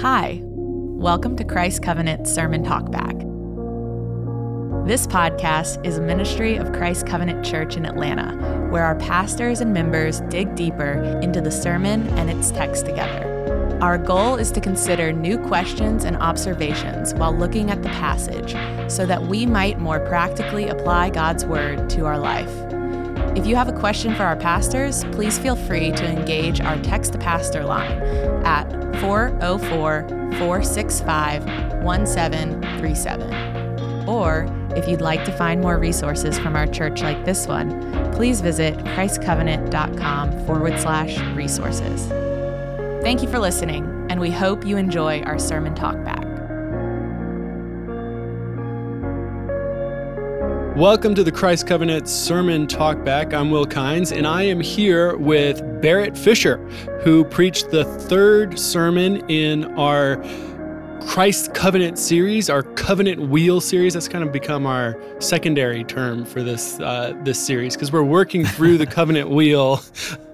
Hi, welcome to Christ Covenant Sermon Talkback. This podcast is a ministry of Christ Covenant Church in Atlanta, where our pastors and members dig deeper into the sermon and its text together. Our goal is to consider new questions and observations while looking at the passage so that we might more practically apply God's Word to our life. If you have a question for our pastors, please feel free to engage our text to pastor line at 404 465 1737. Or if you'd like to find more resources from our church like this one, please visit christcovenant.com forward slash resources. Thank you for listening, and we hope you enjoy our sermon talkback. Welcome to the Christ Covenant Sermon Talkback. I'm Will Kynes, and I am here with Barrett Fisher, who preached the third sermon in our Christ Covenant series, our Covenant Wheel series. That's kind of become our secondary term for this uh, this series because we're working through the Covenant Wheel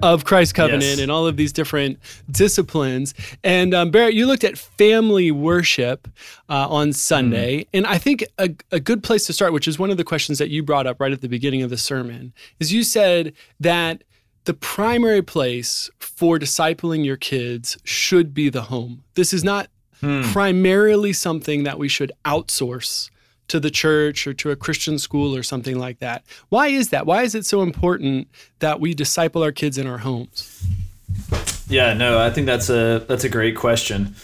of Christ Covenant yes. and all of these different disciplines. And um, Barrett, you looked at family worship uh, on Sunday, mm and I think a, a good place to start, which is one of the questions that you brought up right at the beginning of the sermon, is you said that the primary place for discipling your kids should be the home. This is not hmm. primarily something that we should outsource to the church or to a Christian school or something like that. Why is that? Why is it so important that we disciple our kids in our homes? Yeah, no, I think that's a that's a great question.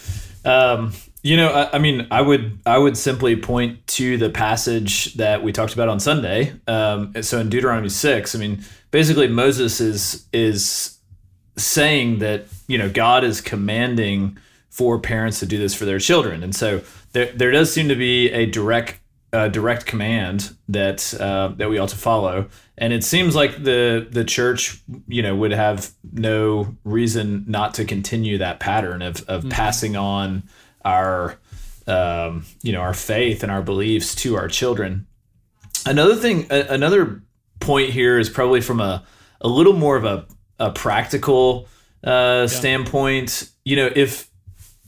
Um, you know, I, I, mean, I would I would simply point to the passage that we talked about on Sunday. Um, so in Deuteronomy six, I mean, basically Moses is is saying that you know God is commanding for parents to do this for their children. And so there, there does seem to be a direct uh, direct command that uh, that we ought to follow. And it seems like the the church, you know, would have no reason not to continue that pattern of of mm-hmm. passing on our um, you know our faith and our beliefs to our children. Another thing, another point here is probably from a a little more of a a practical uh, yeah. standpoint. You know, if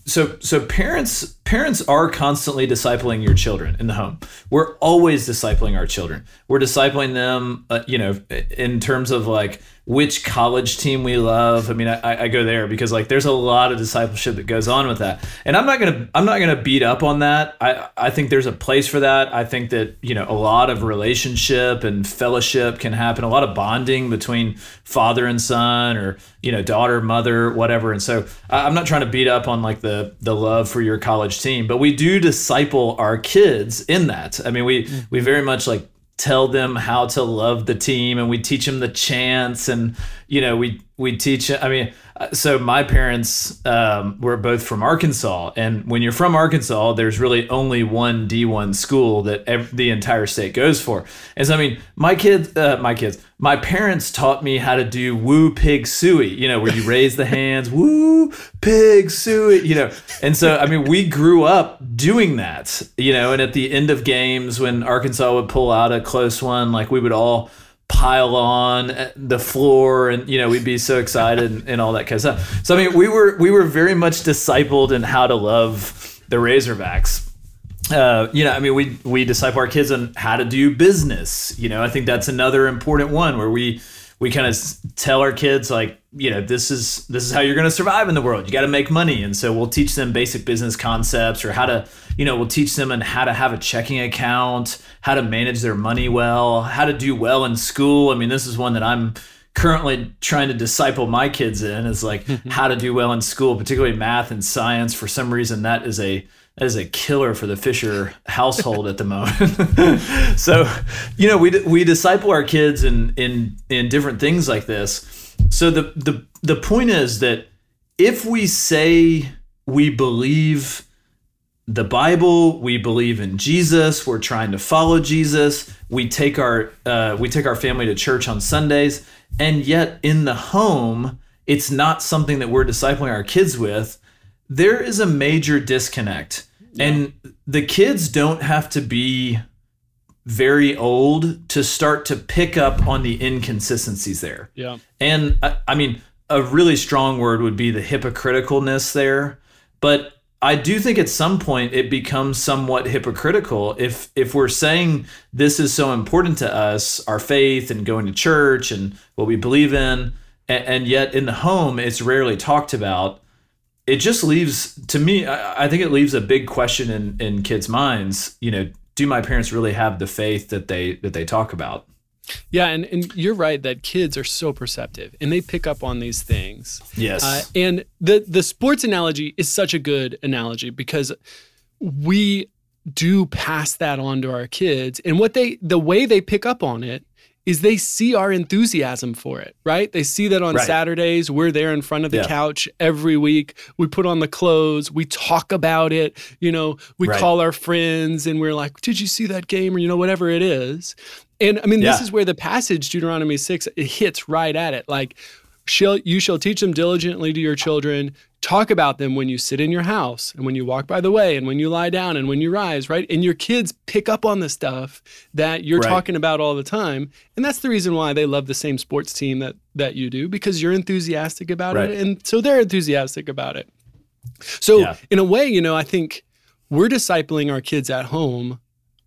so so parents parents are constantly discipling your children in the home. We're always discipling our children. We're discipling them uh, you know in terms of like which college team we love. I mean I, I go there because like there's a lot of discipleship that goes on with that. And i'm not gonna i'm not gonna beat up on that. I i think there's a place for that. I think that you know a lot of relationship and fellowship can happen a lot of bonding between father and son or you know daughter mother whatever. And so i'm not trying to beat up on like the the love for your college team but we do disciple our kids in that. I mean we mm. we very much like tell them how to love the team and we teach them the chants and you know we we teach i mean uh, so my parents um, were both from arkansas. And when you're from arkansas there's really only one d1 school that the entire state goes for. And so i mean my kids uh, my kids my parents taught me how to do woo pig Sooie you know where you raise the hands woo pig Sooie you know. And so i mean we grew up doing that you know. And at the end of games when arkansas would pull out a close one like we would all pile on the floor and you know we'd be so excited and, and, all that kind of stuff. So i mean we were we were very much discipled in how to love the razorbacks. Uh, you know i mean we we disciple our kids on how to do business. You know i think that's another important one where we we kind of tell our kids like you know this is this is how you're going to survive in the world. You got to make money. And so we'll teach them basic business concepts or how to you know we'll teach them on how to have a checking account how to manage their money well how to do well in school. I mean this is one that i'm currently trying to disciple my kids in is like how to do well in school particularly math and science. For some reason that is a that is a killer for the Fisher household at the moment. so, you know, we we disciple our kids in in in different things like this. So the the the point is that if we say we believe the Bible, we believe in Jesus, we're trying to follow Jesus, we take our uh, we take our family to church on Sundays, and yet in the home, it's not something that we're discipling our kids with there is a major disconnect. Yeah. And the kids don't have to be very old to start to pick up on the inconsistencies there. Yeah. And I, I mean, a really strong word would be the hypocriticalness there. But I do think at some point it becomes somewhat hypocritical if if we're saying this is so important to us, our faith and going to church and what we believe in, and, and yet in the home it's rarely talked about. It just leaves to me. I, I think it leaves a big question in in kids' minds. You know, do my parents really have the faith that they that they talk about? Yeah, and, and you're right that kids are so perceptive and they pick up on these things. Yes. Uh, and the the sports analogy is such a good analogy because we do pass that on to our kids and what they the way they pick up on it is they see our enthusiasm for it, right? They see that on right. Saturdays, we're there in front of the yeah. couch every week. We put on the clothes, we talk about it, you know, we right. call our friends and we're like, Did you see that game? Or, you know, whatever it is. And I mean, yeah. this is where the passage, Deuteronomy 6, it hits right at it. Like, shall, you shall teach them diligently to your children. Talk about them when you sit in your house and when you walk by the way and when you lie down and when you rise, right? And your kids pick up on the stuff that you're right. talking about all the time. And that's the reason why they love the same sports team that that you do because you're enthusiastic about right. it and so they're enthusiastic about it. So, yeah. in a way, you know, I think we're discipling our kids at home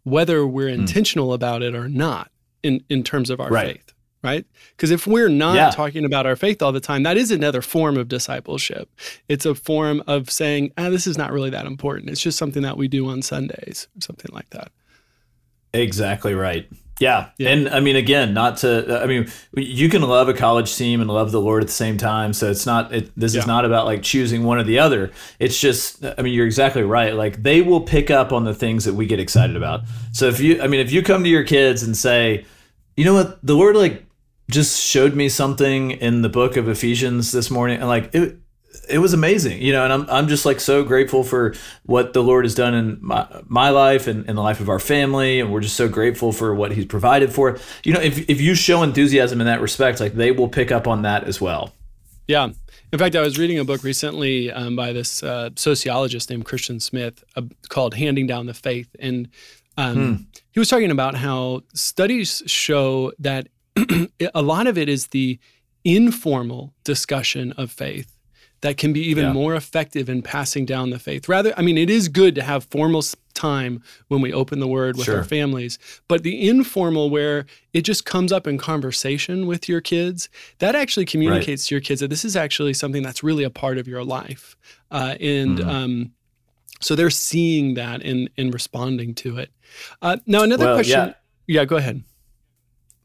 whether we're hmm. intentional mm. about it or not in, in terms of our right. faith, right? Because if we're not yeah. talking about our faith all the time, that is another form of discipleship. It's a form of saying, ah, this is not really that important. It's just something that we do on Sundays or something like that. Exactly right. Yeah. yeah. And I mean, again, not to, I mean, you can love a college team and love the Lord at the same time. So it's not, it, this yeah. is not about like choosing one or the other. It's just, I mean, you're exactly right. Like they will pick up on the things that we get excited about. So if you, I mean, if you come to your kids and say, you know what, the Lord like just showed me something in the book of Ephesians this morning and like it, it was amazing, you know, and I'm, I'm just like so grateful for what the Lord has done in my, my life and in the life of our family. And we're just so grateful for what he's provided for. You know, if, if you show enthusiasm in that respect, like they will pick up on that as well. Yeah. In fact, I was reading a book recently um, by this uh, sociologist named Christian Smith uh, called Handing Down the Faith. And um, hmm. he was talking about how studies show that a lot of it is the informal discussion of faith that can be even yeah. more effective in passing down the faith. Rather, I mean, it is good to have formal time when we open the word with sure. our families, but the informal where it just comes up in conversation with your kids, that actually communicates right. to your kids that this is actually something that's really a part of your life. Uh, and mm-hmm. um, so they're seeing that and, and responding to it. Uh, now, another well, question. Yeah. yeah, go ahead.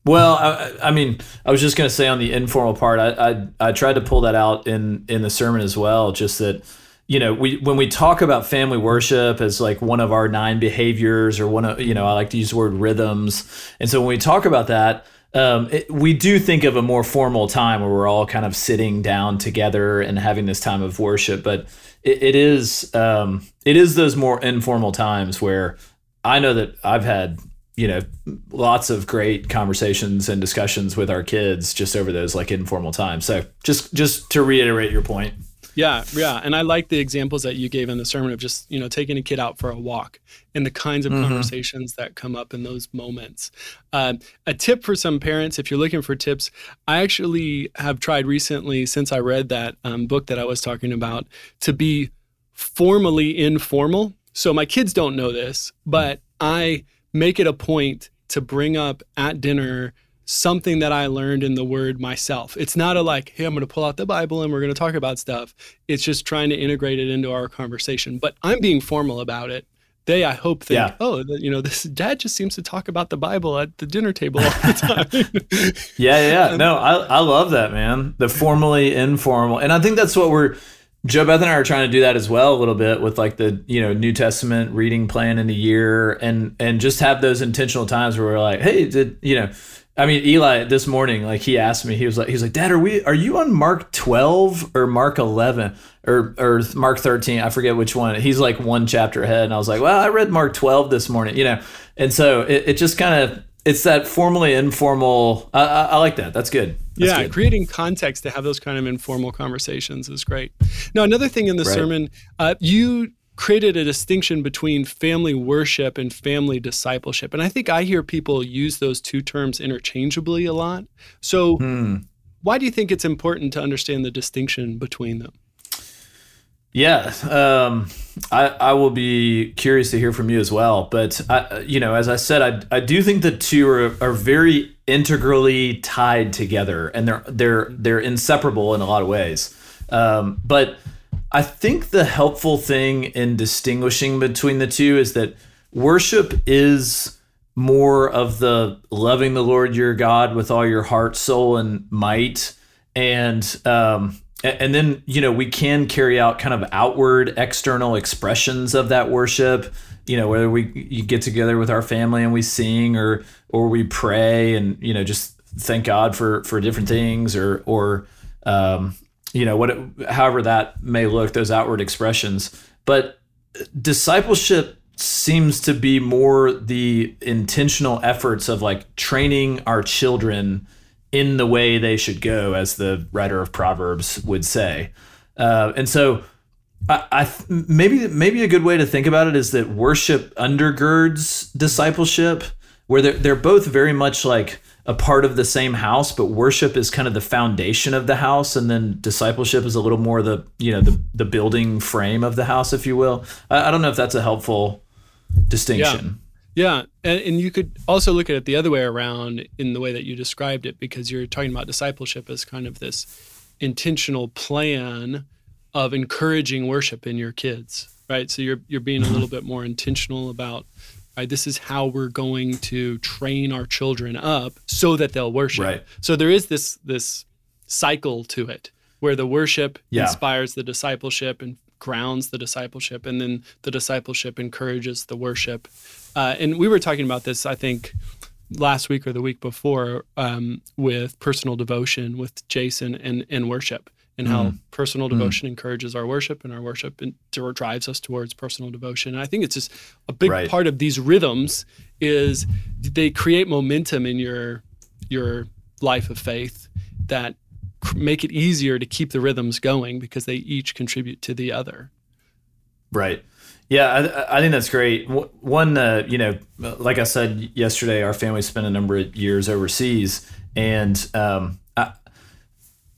Well, I, I, mean, I was just going to say on the informal part, I, I, I tried to pull that out in in the sermon as well. Just that, you know, we when we talk about family worship as like one of our nine behaviors or one of you know, I like to use the word rhythms, and so when we talk about that. Um, it, we do think of a more formal time where we're all kind of sitting down together and having this time of worship, but it, it is um, it is those more informal times where I know that I've had you know lots of great conversations and discussions with our kids just over those like informal times. So just just to reiterate your point. Yeah yeah. And i like the examples that you gave in the sermon of just you know taking a kid out for a walk and the kinds of mm-hmm. conversations that come up in those moments. Uh, a tip for some parents if you're looking for tips i actually have tried recently since i read that um, book that i was talking about to be formally informal. So my kids don't know this but i make it a point to bring up at dinner something that I learned in the word myself. It's not a like, hey, I'm going to pull out the Bible and we're going to talk about stuff. It's just trying to integrate it into our conversation. But I'm being formal about it. They, I hope, think, yeah. oh, you know, this dad just seems to talk about the Bible at the dinner table all the time. yeah, yeah. No, I, I love that, man. The formally informal. And I think that's what we're Joe Beth and I are trying to do that as well a little bit with like the you know New Testament reading plan in the year and and just have those intentional times where we're like, hey, did you know? I mean, Eli this morning, like he asked me, he was like, he was like, Dad, are we are you on Mark twelve or Mark eleven or or Mark thirteen? I forget which one. He's like one chapter ahead, and I was like, well, I read Mark twelve this morning, you know, and so it, it just kind of it's that formally informal. I, I, I like that. That's good. That's yeah, good. creating context to have those kind of informal conversations is great. Now, another thing in the right. sermon, uh, you created a distinction between family worship and family discipleship. And I think I hear people use those two terms interchangeably a lot. So, hmm. why do you think it's important to understand the distinction between them? Yeah, um, I, I will be curious to hear from you as well. But I, you know, as I said, I, I do think the two are, are very integrally tied together, and they're they're they're inseparable in a lot of ways. Um, but I think the helpful thing in distinguishing between the two is that worship is more of the loving the Lord your God with all your heart, soul, and might, and um, and then you know we can carry out kind of outward external expressions of that worship you know whether we you get together with our family and we sing or or we pray and you know just thank god for for different things or or um, you know what it, however that may look those outward expressions. But discipleship seems to be more the intentional efforts of like training our children in the way they should go, as the writer of Proverbs would say. Uh, and so, I, I, maybe maybe a good way to think about it is that worship undergirds discipleship, where they're they're both very much like a part of the same house, but worship is kind of the foundation of the house, and then discipleship is a little more the you know the the building frame of the house, if you will. I, I don't know if that's a helpful distinction. Yeah, and, and you could also look at it the other way around in the way that you described it, because you're talking about discipleship as kind of this intentional plan of encouraging worship in your kids, right? So you're you're being a little mm-hmm. bit more intentional about, right? This is how we're going to train our children up so that they'll worship. Right. So there is this this cycle to it where the worship yeah. inspires the discipleship and grounds the discipleship, and then the discipleship encourages the worship. Uh, and we were talking about this, I think, last week or the week before um, with personal devotion with Jason and, and worship, and how mm. personal mm. devotion mm. encourages our worship, and our worship and drives us towards personal devotion. And I think it's just a big right. part of these rhythms is they create momentum in your your life of faith that make it easier to keep the rhythms going because they each contribute to the other. Right. Yeah, I, I think that's great. One, uh, you know, like I said yesterday, our family spent a number of years overseas, and um, I,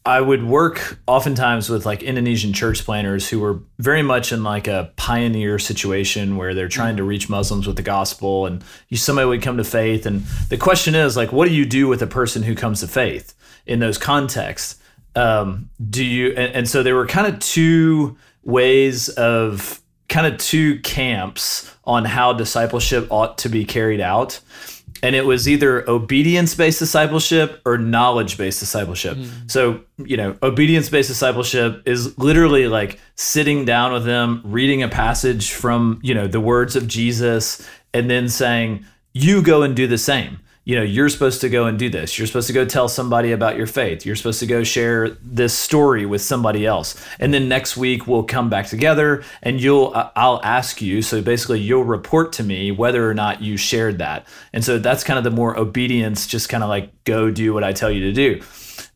I would work oftentimes with like Indonesian church planners who were very much in like a pioneer situation where they're trying to reach Muslims with the gospel, and you, somebody would come to faith, and the question is like, what do you do with a person who comes to faith? In those contexts. Um, do you and, and so there were kind of two ways of kind of two camps on how discipleship ought to be carried out. And it was either obedience based discipleship or knowledge based discipleship. Mm. So, you know, obedience based discipleship is literally like sitting down with them, reading a passage from, you know, the words of Jesus, and then saying, you go and do the same you know, you're supposed to go and do this. You're supposed to go tell somebody about your faith. You're supposed to go share this story with somebody else. And then next week we'll come back together and you'll I'll ask you, so basically you'll report to me whether or not you shared that. And so that's kind of the more obedience just kind of like go do what I tell you to do.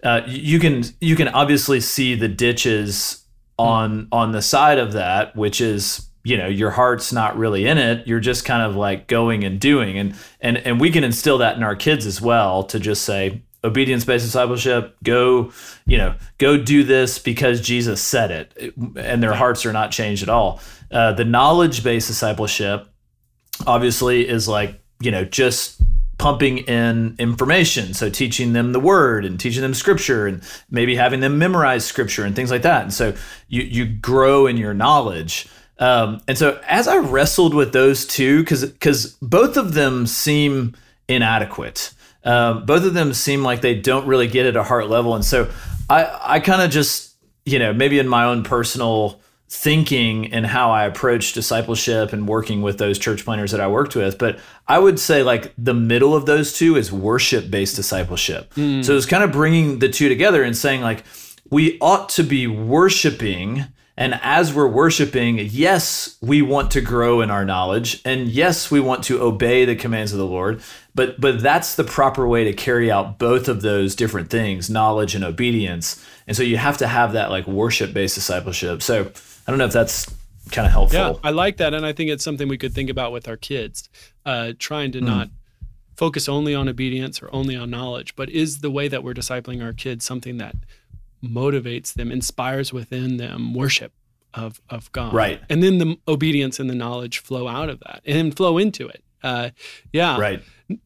Uh, you can you can obviously see the ditches on on the side of that, which is you know your heart's not really in it. You're just kind of like going and doing. And and and we can instill that in our kids as well to just say obedience based discipleship go you know go do this because jesus said it. And their hearts are not changed at all. Uh, the knowledge based discipleship obviously is like you know just pumping in information. So teaching them the word and teaching them scripture and maybe having them memorize scripture and things like that. And so you you grow in your knowledge um, and so as I wrestled with those two, because because both of them seem inadequate. Um, both of them seem like they don't really get at a heart level, and so I I kind of just you know maybe in my own personal thinking and how I approach discipleship and working with those church planners that I worked with. But I would say like the middle of those two is worship based discipleship. Mm. So it's kind of bringing the two together and saying like we ought to be worshiping and as we're worshiping, yes, we want to grow in our knowledge, and yes, we want to obey the commands of the Lord. But but that's the proper way to carry out both of those different things, knowledge and obedience. And so you have to have that like worship based discipleship. So I don't know if that's kind of helpful. Yeah, I like that, and I think it's something we could think about with our kids, uh, trying to mm. not focus only on obedience or only on knowledge, but is the way that we're discipling our kids something that motivates them, inspires within them worship. of of God. Right. And then the obedience and the knowledge flow out of that and flow into it. Uh, yeah. Right.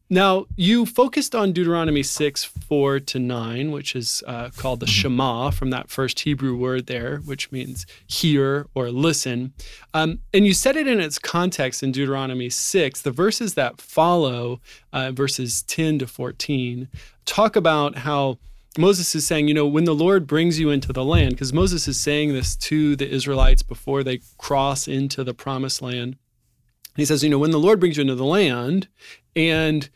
Now, you focused on Deuteronomy 6, 4 to 9, which is uh, called the Shema from that first Hebrew word there, which means hear or listen. Um, and you set it in its context in Deuteronomy 6. The verses that follow, uh, verses 10 to 14, talk about how Moses is saying, you know, when the Lord brings you into the land, because Moses is saying this to the Israelites before they cross into the promised land. He says, you know, when the Lord brings you into the land and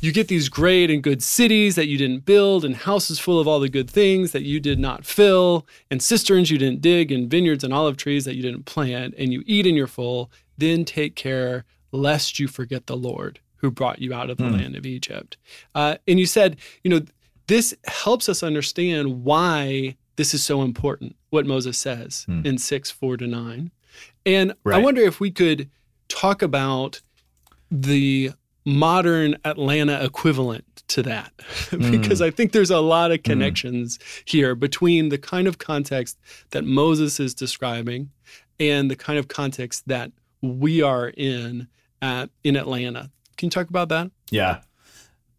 you get these great and good cities that you didn't build, and houses full of all the good things that you did not fill, and cisterns you didn't dig, and vineyards and olive trees that you didn't plant, and you eat and you're full, then take care lest you forget the Lord who brought you out of the mm. land of Egypt. Uh, and you said, you know, this helps us understand why this is so important, what Moses says mm. in 6, 4 to 9. And right. I wonder if we could talk about the modern Atlanta equivalent to that because mm. I think there's a lot of hmm. connections mm. here between the kind of context that Moses is describing and the kind of context that we are in at in Atlanta. Can you talk about that? Yeah.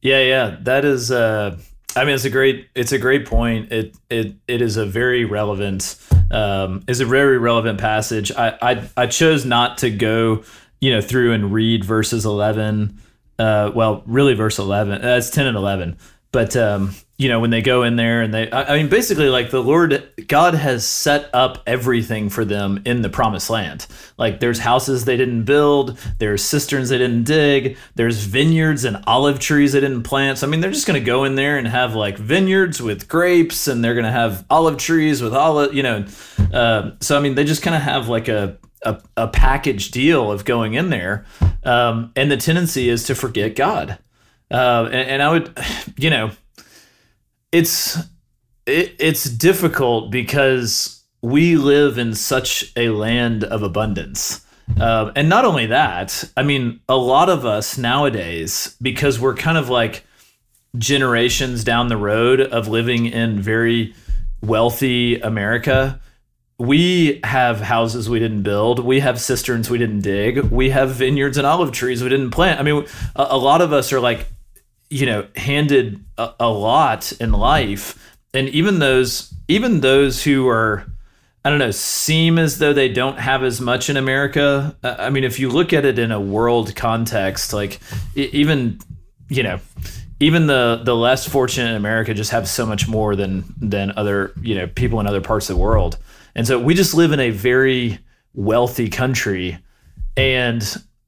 Yeah, yeah. That is uh I mean it's a great it's a great point. It it it is a very relevant um is a very relevant passage. I I I chose not to go, you know, through and read verses 11 uh, well, really verse 11, that's uh, 10 and 11. But, um, you know, when they go in there and they, I, mean, basically, like the Lord, God has set up everything for them in the promised land. Like there's houses they didn't build, there's cisterns they didn't dig, there's vineyards and olive trees they didn't plant. So, I mean, they're just going to go in there and have like vineyards with grapes and they're going to have olive trees with olive, you know. Uh, so, I mean, they just kind of have like a, a, a package deal of going in there, um, and the tendency is to forget God. Uh, and, and, I would, you know, it's it, it's difficult because we live in such a land of abundance. Uh, and not only that, I mean, a lot of us nowadays, because we're kind of like generations down the road of living in very wealthy America, we have houses we didn't build. We have cisterns we didn't dig. We have vineyards and olive trees we didn't plant. I mean, a, a lot of us are like, you know, handed a, a, lot in life, and even those, even those who are, I don't know, seem as though they don't have as much in America. I mean, if you look at it in a world context, like even, you know, even the the less fortunate in America just have so much more than than other you know people in other parts of the world. And so we just live in a very wealthy country. And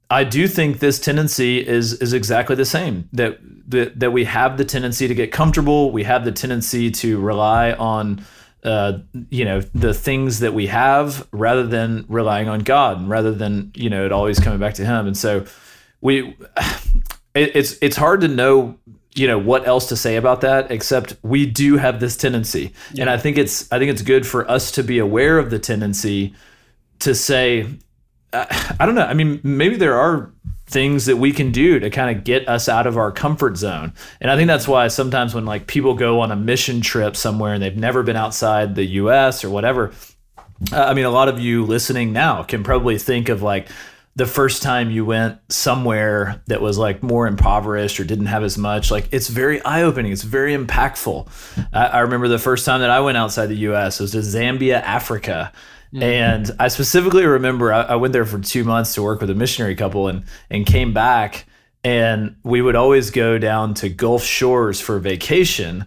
I do think this tendency is is exactly the same that that, that we have the tendency to get comfortable. We have the tendency to rely on uh, you know the things that we have rather than relying on God, and rather than you know it always coming back to Him. And so we it, it's it's hard to know you know what else to say about that except we do have this tendency yeah. and i think it's i think it's good for us to be aware of the tendency to say I, I don't know. I mean maybe there are things that we can do to kind of get us out of our comfort zone. And i think that's why sometimes when like people go on a mission trip somewhere and they've never been outside the us or whatever uh, i mean a lot of you listening now can probably think of like the first time you went somewhere that was like more impoverished or didn't have as much like it's very eye-opening it's very impactful. I, I, remember the first time that i went outside the us was to zambia africa mm-hmm. and i specifically remember I, I went there for two months to work with a missionary couple and and came back and we would always go down to gulf shores for vacation.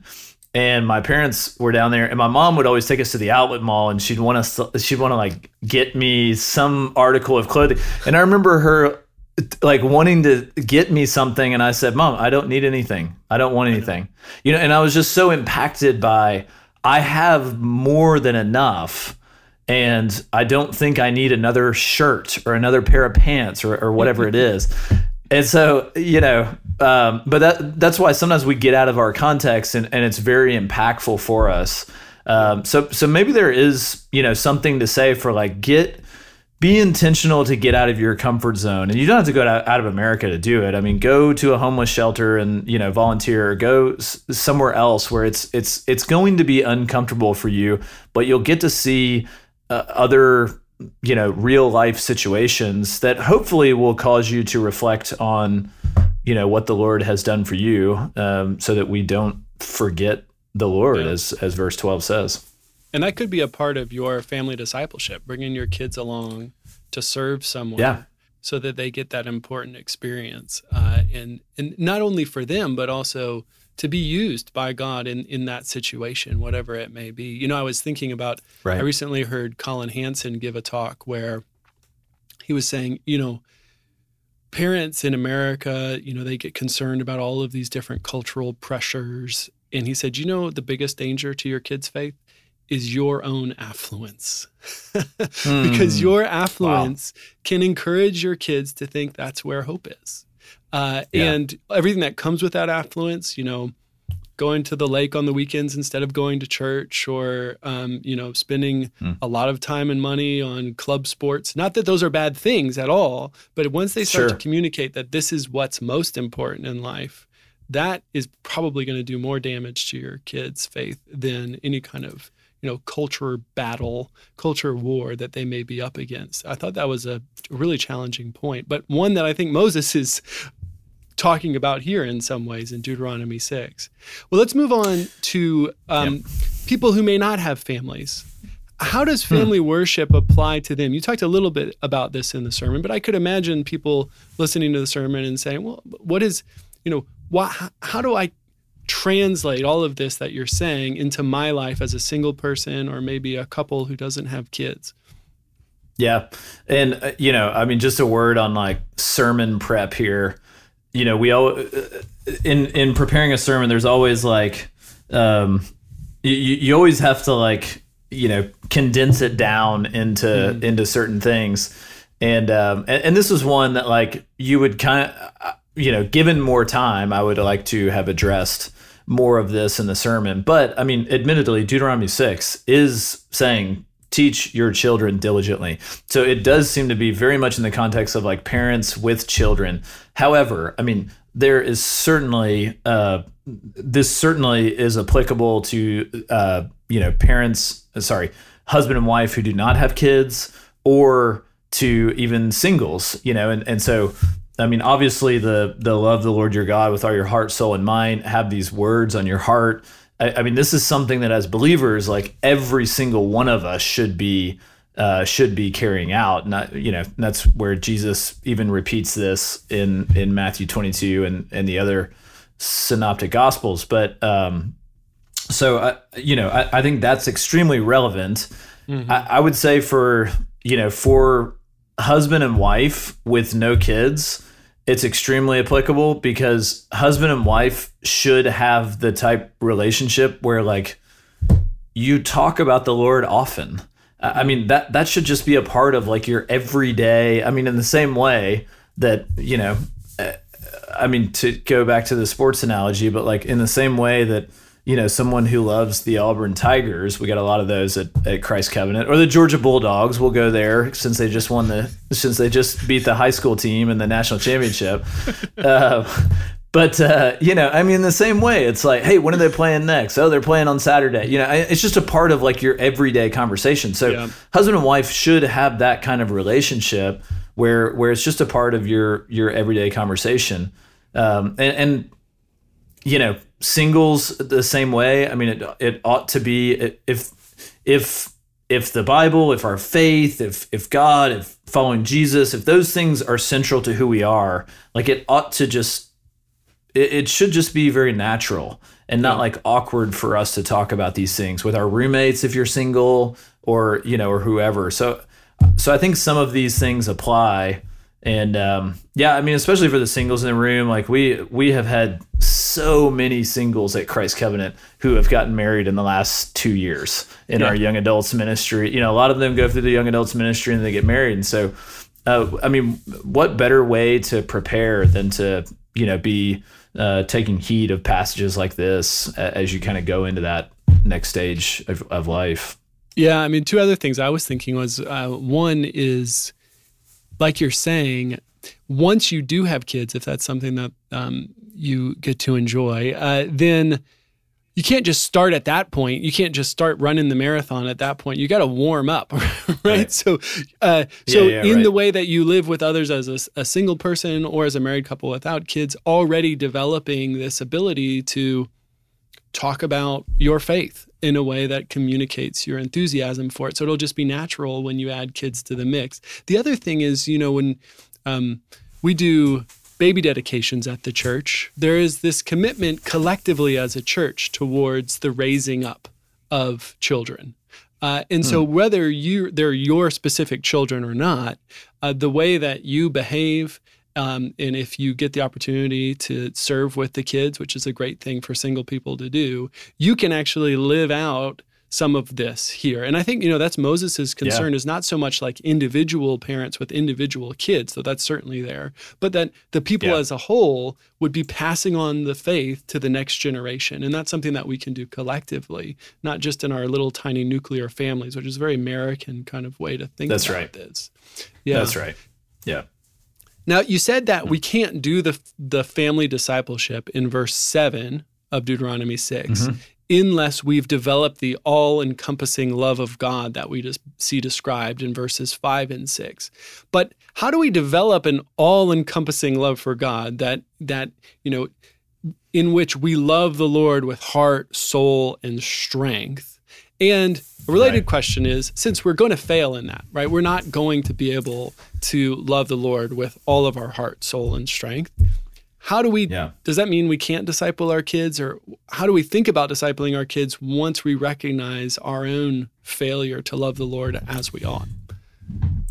And my parents were down there and my mom would always take us to the outlet mall and she'd want us to, she'd want to like get me some article of clothing. And i remember her like wanting to get me something and i said mom i don't need anything. I don't want anything. You know and i was just so impacted by i have more than enough and i don't think i need another shirt or another pair of pants or, or whatever it is. And so you know um, but that that's why sometimes we get out of our context and, and it's very impactful for us. Um, so so maybe there is you know something to say for like get be intentional to get out of your comfort zone. And you don't have to go out of america to do it. I mean go to a homeless shelter and you know volunteer or go somewhere else where it's it's it's going to be uncomfortable for you but you'll get to see uh, other you know real life situations that hopefully will cause you to reflect on you know what the Lord has done for you, um, so that we don't forget the Lord, yeah. as as verse twelve says. And that could be a part of your family discipleship, bringing your kids along to serve someone. Yeah. So that they get that important experience, uh, and and not only for them, but also to be used by God in in that situation, whatever it may be. You know, I was thinking about. Right. I recently heard Collin Hansen give a talk where he was saying, you know, parents in America, you know, they get concerned about all of these different cultural pressures, and he said, you know, the biggest danger to your kids' faith is your own affluence. mm. Because your affluence wow. can encourage your kids to think that's where hope is. Uh, yeah. And everything that comes with that affluence, you know, going to the lake on the weekends instead of going to church or um, you know spending mm. a lot of time and money on club sports not that those are bad things at all but once they start sure. to communicate that this is what's most important in life that is probably going to do more damage to your kids faith than any kind of you know culture battle culture war that they may be up against i thought that was a really challenging point but one that i think moses is talking about here in some ways in deuteronomy 6 well let's move on to um, yep. people who may not have families how does hmm. family hmm. worship apply to them you talked a little bit about this in the sermon but i could imagine people listening to the sermon and saying well what is you know why, how do i translate all of this that you're saying into my life as a single person or maybe a couple who doesn't have kids. Yeah. And, uh, you know, I mean, just a word on like sermon prep here. You know, we all, in, in preparing a sermon, there's always like, um, you, you always have to like, you know, condense it down into, mm. into certain things. And, um, and, and this was one that like you would kind of, you know, given more time, I would like to have addressed more of this in the sermon. But I mean, admittedly, Deuteronomy 6 is saying, teach your children diligently. So it does seem to be very much in the context of like parents with children. However, I mean, there is certainly, uh, this certainly is applicable to, uh, you know, parents, sorry, husband and wife who do not have kids or to even singles, you know, and, and so I mean, obviously, the the love the Lord your God with all your heart, soul, and mind. Have these words on your heart. I, I mean, this is something that as believers, like every single one of us should be uh, should be carrying out. Not you know that's where Jesus even repeats this in in Matthew 22 and and the other synoptic gospels. But um, so I, you know I, I think that's extremely relevant. Mm-hmm. I, I would say for you know for husband and wife with no kids it's extremely applicable because husband and wife should have the type relationship where like you talk about the Lord often. I mean that that should just be a part of like your everyday. I mean, in the same way that you know, eh, I mean to go back to the sports analogy, but like in the same way that you know, someone who loves the Auburn Tigers. We got a lot of those at, at Christ Covenant, or the Georgia Bulldogs. We'll go there since they just won the since they just beat the high school team in the national championship. uh, but uh, you know, I mean, the same way, it's like, hey, when are they playing next? Oh, they're playing on Saturday. You know, it's just a part of like your everyday conversation. So, yeah. husband and wife should have that kind of relationship where where it's just a part of your your everyday conversation. Um, and, and you know, singles the same way. I mean, it it ought to be if if if the Bible, if our faith, if if God, if following Jesus, if those things are central to who we are, like it ought to just it, it should just be very natural and not like awkward for us to talk about these things with our roommates if you're single or you know or whoever. So so I think some of these things apply and um, yeah, I mean, especially for the singles in the room, like we we have had so many singles at Christ Covenant who have gotten married in the last two years in yeah. our young adults ministry. You know, a lot of them go through the young adults ministry and they get married, and so uh, I mean, what better way to prepare than to you know be uh, taking heed of passages like this as you kind of go into that next stage of, of life. Yeah, I mean, two other things I was thinking was uh, one is like you're saying, once you do have kids, if that's something that um, you get to enjoy, uh, then you can't just start at that point. You can't just start running the marathon at that point. You got to warm up, right? right. So, uh, so yeah, yeah, in right. the way that you live with others as a, a, single person or as a married couple without kids, already developing this ability to talk about your faith in a way that communicates your enthusiasm for it. So it'll just be natural when you add kids to the mix. The other thing is, you know, when um, we do baby dedications at the church, there is this commitment collectively as a church towards the raising up of children. Uh, and so, hmm. whether you they're your specific children or not, uh, the way that you behave, um, and if you get the opportunity to serve with the kids, which is a great thing for single people to do, you can actually live out some of this here. And I think, you know, that's Moses's concern yeah. is not so much like individual parents with individual kids, though that's certainly there, but that the people yeah. as a whole would be passing on the faith to the next generation. And that's something that we can do collectively, not just in our little tiny nuclear families, which is a very American kind of way to think that's about right. this. Yeah. That's right. Yeah. Now, you said that we can't do the the family discipleship in verse 7 of Deuteronomy 6 mm-hmm unless we've developed the all encompassing love of God that we just see described in verses five and six. But how do we develop an all encompassing love for God that, that, you know, in which we love the Lord with heart, soul, and strength? And a related right. question is since we're going to fail in that, right? We're not going to be able to love the Lord with all of our heart, soul, and strength. How do we, yeah. does that mean we can't disciple our kids? Or how do we think about discipling our kids once we recognize our own failure to love the Lord as we ought?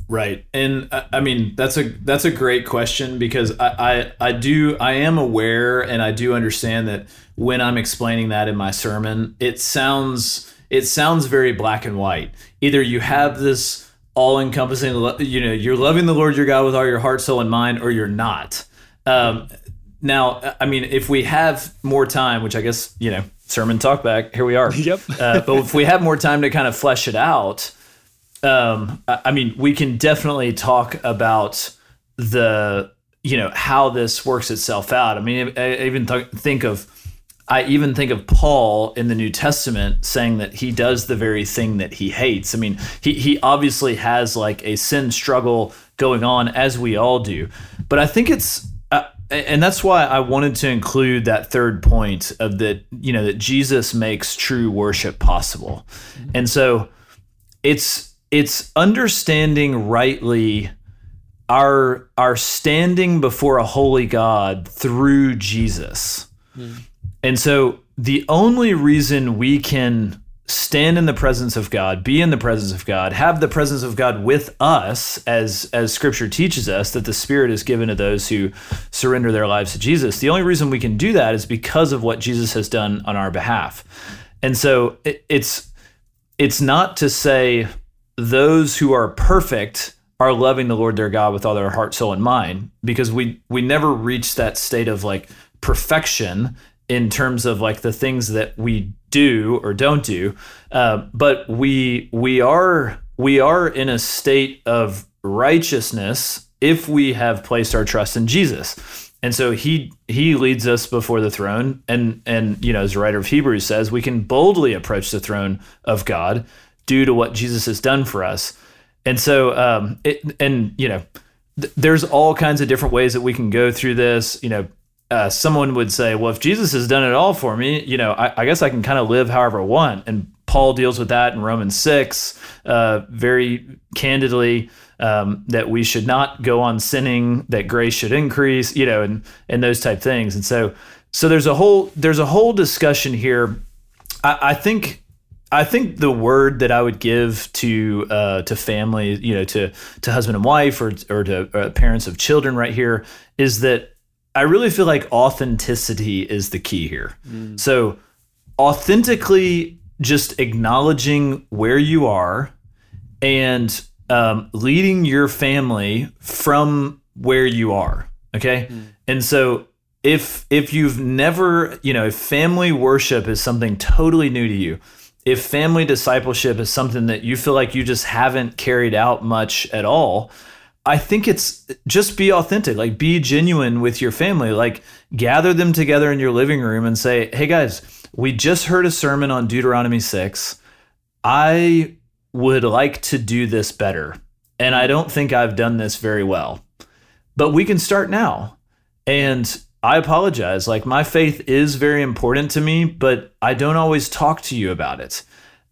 Right. And uh, I mean, that's a, that's a great question because I, I, I do, I am aware and I do understand that when I'm explaining that in my sermon, it sounds, it sounds very black and white. Either you have this all encompassing, you know, you're loving the Lord your God with all your heart, soul, and mind, or you're not. Um, now, I mean, if we have more time, which I guess, you know, sermon talk back, here we are. Yep. uh, but if we have more time to kind of flesh it out, um, I mean, we can definitely talk about the, you know, how this works itself out. I mean, I even th- think of, I even think of Paul in the New Testament saying that he does the very thing that he hates. I mean, he, he obviously has like a sin struggle going on as we all do. But I think it's and that's why I wanted to include that third point of that you know that Jesus makes true worship possible. And so it's it's understanding rightly our our standing before a holy God through Jesus. Mm. And so the only reason we can stand in the presence of God, be in the presence of God, have the presence of God with us as as scripture teaches us that the spirit is given to those who surrender their lives to Jesus. The only reason we can do that is because of what Jesus has done on our behalf. And so it, it's it's not to say those who are perfect are loving the Lord their God with all their heart, soul, and mind, because we we never reach that state of like perfection in terms of like the things that we do or don't do, uh, but we we are we are in a state of righteousness if we have placed our trust in Jesus. And so he he leads us before the throne, and and you know as the writer of Hebrews says, we can boldly approach the throne of God due to what Jesus has done for us. And so um, it and you know th- there's all kinds of different ways that we can go through this. You know, uh, someone would say, well, if Jesus has done it all for me, you know, I, I guess I can kind of live however I want. And Paul deals with that in Romans 6 uh, very candidly um, that we should not go on sinning, that grace should increase, you know, and, and those type things. And so, so there's a whole, there's a whole discussion here. I, I think, I think the word that I would give to uh, to family, you know, to to husband and wife, or or to uh, parents of children, right here, is that I really feel like authenticity is the key here. Mm. So, authentically just acknowledging where you are and um, leading your family from where you are. Okay. Mm. And so, if if you've never, you know, if family worship is something totally new to you, if family discipleship is something that you feel like you just haven't carried out much at all, I think it's just be authentic, like be genuine with your family. Like gather them together in your living room and say, "Hey guys, we just heard a sermon on Deuteronomy 6. I would like to do this better. And I don't think I've done this very well. But we can start now. And I apologize. Like, my faith is very important to me, but I don't always talk to you about it.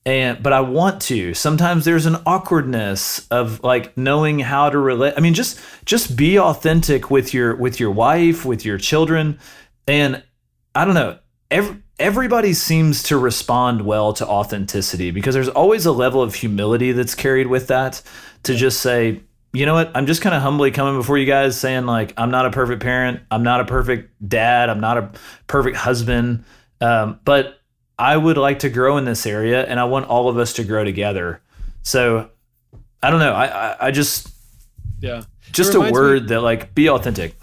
And, but I want to. Sometimes there's an awkwardness of like knowing how to relate. I mean, just just be authentic with your with your wife, with your children, and I don't know. Every, everybody seems to respond well to authenticity because there's always a level of humility that's carried with that to just say, you know what? I'm just kind of humbly coming before you guys saying, like, I'm not a perfect parent. I'm not a perfect dad. I'm not a perfect husband. Um, but I would like to grow in this area and I want all of us to grow together. So I don't know. I, I, I just, yeah, just a word me, that like be authentic.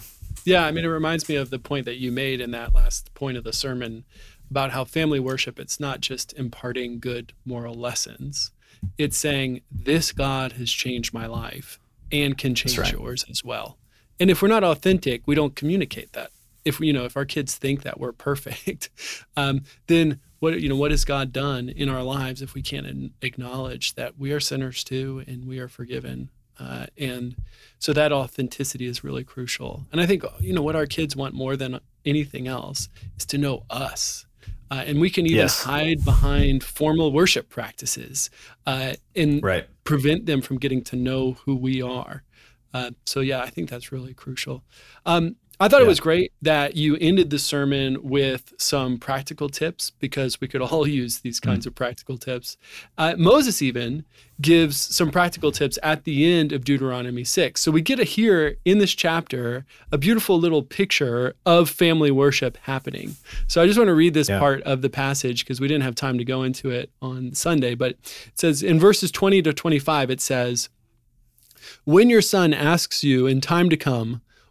Yeah. I mean, it reminds me of the point that you made in that last point of the sermon about how family worship, it's not just imparting good moral lessons. It's saying, this God has changed my life and can change right. yours as well. And if we're not authentic, we don't communicate that. If you know, if our kids think that we're perfect, um, then what you know, what has God done in our lives if we can't acknowledge that we are sinners too and we are forgiven? Uh, and so that authenticity is really crucial. And I think you know what our kids want more than anything else is to know us uh, and we can even yes. hide behind formal worship practices uh, and right. prevent them from getting to know who we are. Uh, so, yeah, I think that's really crucial. Um, I thought yeah. it was great that you ended the sermon with some practical tips because we could all use these hmm. kinds mm. of practical tips. Uh, Moses even gives some practical tips at the end of Deuteronomy 6. So we get to hear in this chapter a beautiful little picture of family worship happening. So I just want to read this yeah. part of the passage because we didn't have time to go into it on Sunday, but it says in verses 20 to 25, it says, When your son asks you in time to come,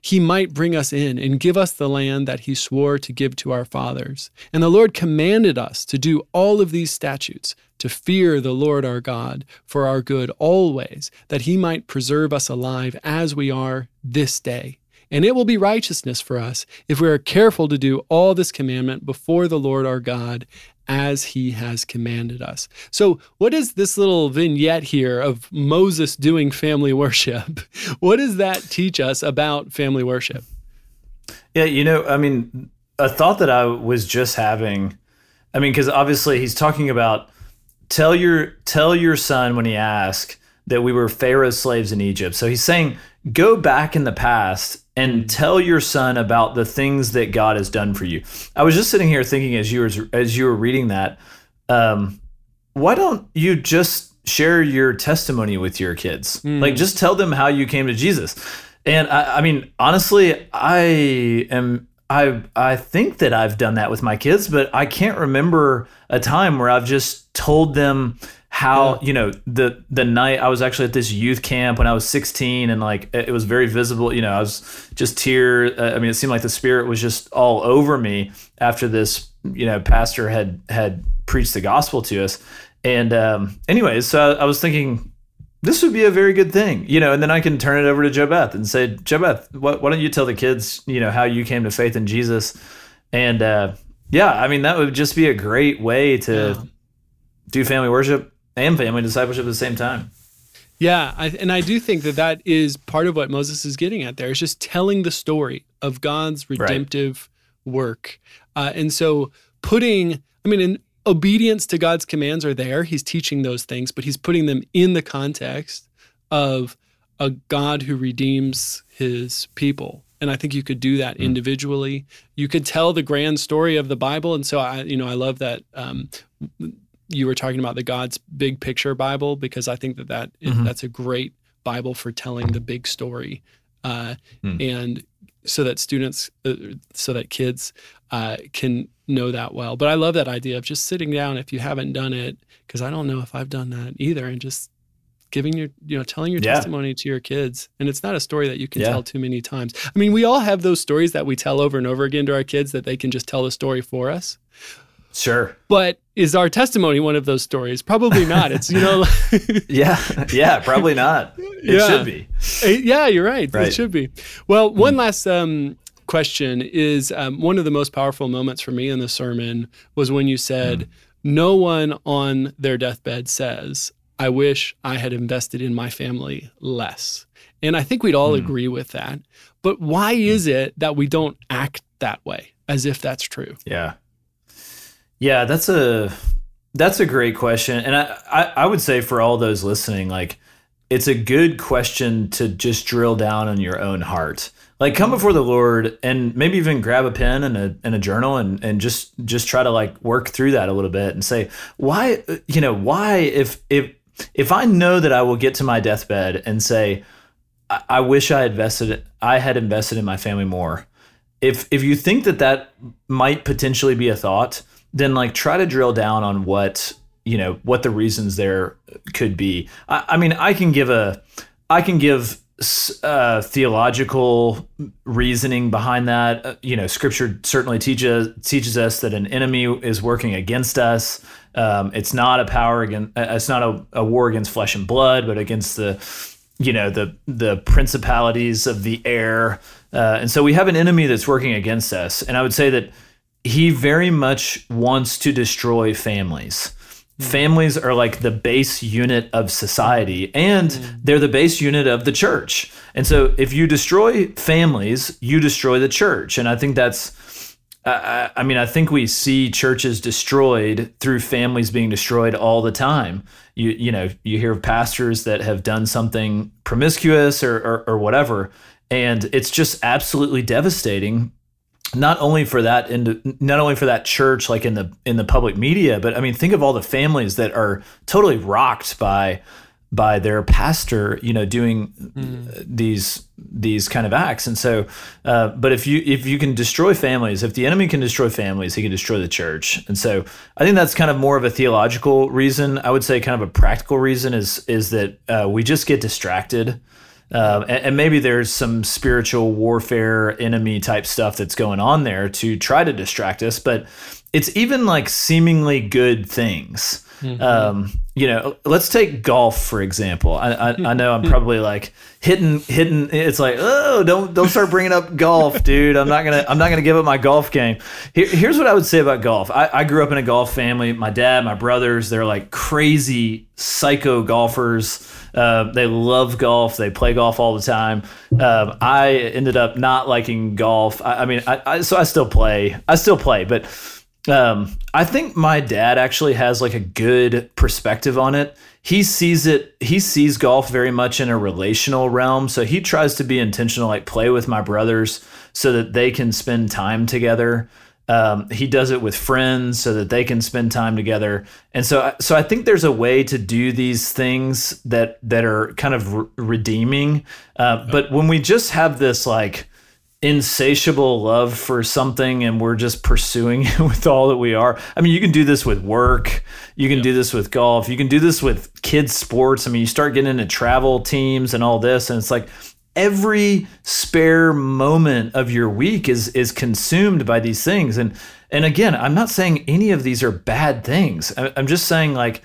he might bring us in and give us the land that he swore to give to our fathers. And the Lord commanded us to do all of these statutes, to fear the Lord our God for our good always, that he might preserve us alive as we are this day. And it will be righteousness for us if we are careful to do all this commandment before the Lord our God as he has commanded us. So, what is this little vignette here of Moses doing family worship? What does that teach us about family worship? Yeah, you know, I mean, a thought that I was just having, I mean, because obviously he's talking about tell your tell your son when he asks that we were Pharaoh's slaves in Egypt. So he's saying, go back in the past and tell your son about the things that God has done for you. I was just sitting here thinking as you were as you were reading that, um, why don't you just share your testimony with your kids? Mm. Like just tell them how you came to Jesus. And I, I mean, honestly, I am I I think that I've done that with my kids, but I can't remember a time where I've just told them how yeah. you know the the night I was actually at this youth camp when I was 16 and like it was very visible you know I was just tear uh, I mean it seemed like the spirit was just all over me after this you know pastor had had preached the gospel to us and um anyways so I, I was thinking this would be a very good thing you know and then I can turn it over to Jobeth and say Jobeth what, why don't you tell the kids you know how you came to faith in Jesus and uh yeah I mean that would just be a great way to yeah. do family worship and family discipleship at the same time. Yeah, I, and I do think that that is part of what Moses is getting at there. It's just telling the story of God's redemptive right. work, uh, and so putting. I mean, in obedience to God's commands are there. He's teaching those things, but he's putting them in the context of a God who redeems His people. And I think you could do that mm. individually. You could tell the grand story of the Bible, and so I, you know, I love that. Um, you were talking about the God's Big Picture Bible because I think that, that mm-hmm. that's a great Bible for telling the big story, uh, mm. and so that students, uh, so that kids uh, can know that well. But I love that idea of just sitting down if you haven't done it, because I don't know if I've done that either, and just giving your you know telling your Yeah. testimony to your kids and it's not a story that you can Yeah. tell too many times i mean we all have those stories that we tell over and over again to our kids that they can just tell the story for us Sure. but is our testimony one of those stories probably not it's you know Yeah. Yeah. Probably not. It Yeah. should be. Uh, yeah, you're right. It should be. Well, one last um, question is um, one of the most powerful moments for me in the sermon was when you said, No one on their deathbed says, I wish I had invested in my family less. And I think we'd all agree with that. But why is it that we don't act that way as if that's true? Yeah. Yeah, that's a that's a great question. And I, I, I would say for all those listening, like it's a good question to just drill down on your own heart. Like come before the Lord and maybe even grab a pen and a and a journal and, and just just try to like work through that a little bit and say, why you know, why if if if I know that I will get to my deathbed and say, I, I wish I invested I had invested in my family more if if you think that that might potentially be a thought, then like try to drill down on what you know what the reasons there could be. I, I mean, I can give a I can give uh, theological reasoning behind that. Uh, you know, Scripture certainly teaches teaches us that an enemy is working against us. Um, it's not a power against. uh, It's not a, a war against flesh and blood, but against the you know the the principalities of the air uh, and so we have an enemy that's working against us and i would say that he very much wants to destroy families hmm. families are like the base unit of society and hmm. they're the base unit of the church and so if you destroy families you destroy the church and i think that's I, I mean, I think we see churches destroyed through families being destroyed all the time. You you know, you hear of pastors that have done something promiscuous or, or, or whatever, and it's just absolutely devastating. Not only for that, in, not only for that church, like in the in the public media, but I mean, think of all the families that are totally rocked by by their pastor, you know, doing uh, these these kind of acts. And so, uh, but if you if you can destroy families, if the enemy can destroy families, he can destroy the church. And so, I think that's kind of more of a theological reason. I would say, kind of a practical reason is is that uh, we just get distracted. Um, and, and maybe there's some spiritual warfare, enemy type stuff that's going on there to try to distract us. But it's even like seemingly good things. Um, you know, let's take golf for example. I, I, I know I'm probably like hitting, hitting. It's like, oh, don't don't start bringing up golf, dude. I'm not gonna I'm not gonna give up my golf game. Here, here's what I would say about golf. I, I grew up in a golf family. My dad, my brothers, they're like crazy psycho golfers. Uh, they love golf. They play golf all the time. Um, I ended up not liking golf. I, I mean, I, I, so I still play. I still play, but um, I think my dad actually has like a good perspective on it. He sees it. He sees golf very much in a relational realm. So he tries to be intentional, like play with my brothers so that they can spend time together. Um, he does it with friends so that they can spend time together. And so, so I think there's a way to do these things that that are kind of re- redeeming. Uh, but when we just have this like insatiable love for something and we're just pursuing it with all that we are. I mean, you can do this with work, you can do this with golf, you can do this with kids sports. I mean, you start getting into travel teams and all this and it's like every spare moment of your week is is consumed by these things and and again, I'm not saying any of these are bad things. I'm just saying like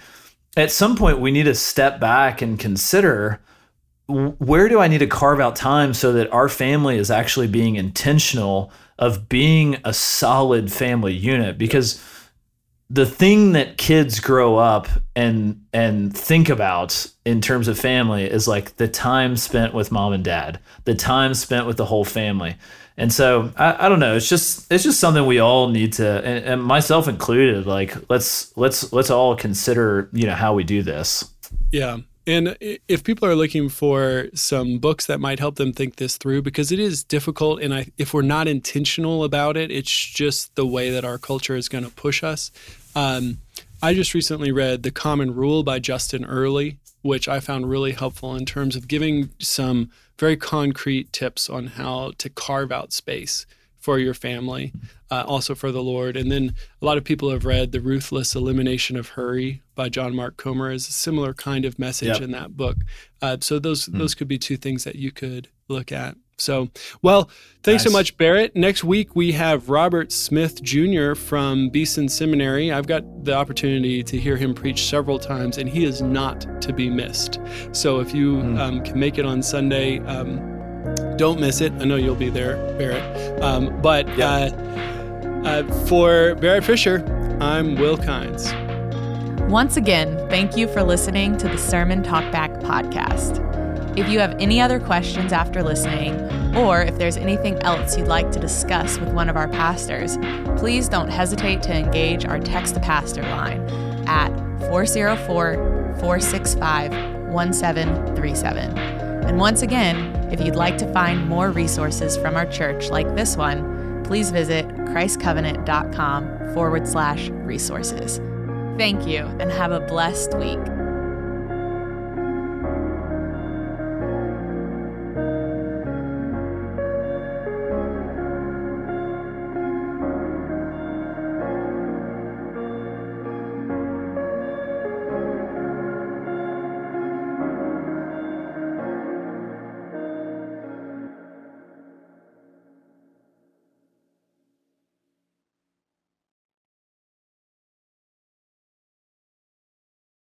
at some point we need to step back and consider where do I need to carve out time so that our family is actually being intentional of being a solid family unit because the thing that kids grow up and and think about in terms of family is like the time spent with mom and dad the time spent with the whole family and so I, I don't know it's just it's just something we all need to and, and myself included like let's let's let's all consider you know how we do this Yeah. And if people are looking for some books that might help them think this through, because it is difficult, and I, if we're not intentional about it, it's just the way that our culture is going to push us. Um, I just recently read The Common Rule by Justin Earley, which I found really helpful in terms of giving some very concrete tips on how to carve out space for your family, uh, also for the Lord. And then a lot of people have read The Ruthless Elimination of Hurry by John Mark Comer as a similar kind of message yep. in that book. Uh, so those mm. those could be two things that you could look at. So, well, thanks nice. so much, Barrett. Next week, we have Robert Smith Jr. from Beeson Seminary. I've got the opportunity to hear him preach several times, and he is not to be missed. So, if you mm. um, can make it on Sunday, um, don't miss it. I know you'll be there, Barrett. Um, but uh, uh, for Barrett Fisher, I'm Will Kynes. Once again, thank you for listening to the Sermon Talkback podcast. If you have any other questions after listening, or if there's anything else you'd like to discuss with one of our pastors, please don't hesitate to engage our Text to Pastor line at 404 465 1737. And once again, if you'd like to find more resources from our church like this one, please visit christcovenant.com forward slash resources. Thank you and have a blessed week.